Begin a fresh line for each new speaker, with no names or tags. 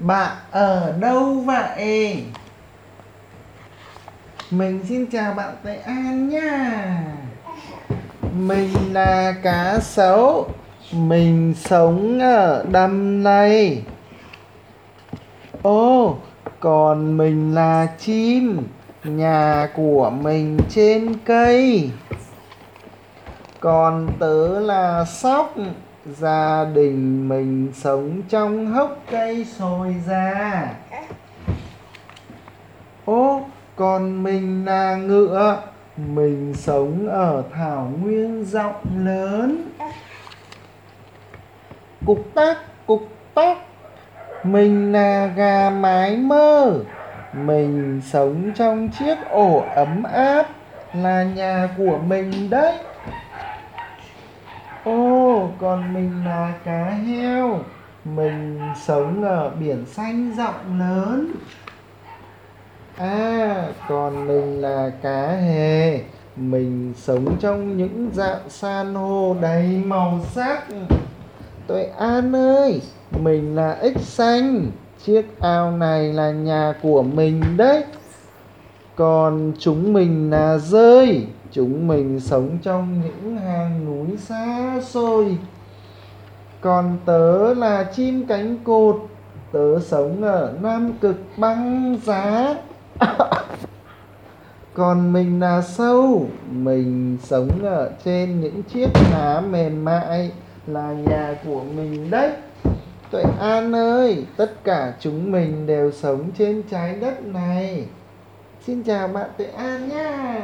Bạn ở đâu vậy? Mình xin chào bạn Tây An nha. Mình là cá sấu. Mình sống ở đầm này Ô, còn mình là chim. Nhà của mình trên cây. Còn tớ là sóc. Gia đình mình sống trong hốc cây sồi già. Ô, còn mình là ngựa Mình sống ở thảo nguyên rộng lớn. Cục tác, cục tác Mình là gà mái mơ. Mình sống trong chiếc ổ ấm áp Là nhà của mình đấy. Ô, còn mình là cá heo. Mình sống ở biển xanh rộng lớn. À, còn mình là cá hề. Mình sống trong những dạng san hô đầy màu sắc. Tuệ An ơi, mình là ếch xanh. Chiếc ao này là nhà của mình đấy. Còn chúng mình là rơi, Chúng mình sống trong những hàng núi xa xôi. Còn tớ là chim cánh cụt, Tớ sống ở Nam Cực băng giá. Còn mình là sâu, Mình sống ở trên những chiếc lá mềm mại, Là nhà của mình đấy. Tuệ An ơi, Tất cả chúng mình đều sống trên trái đất này. Xin chào bạn Tuệ An nha.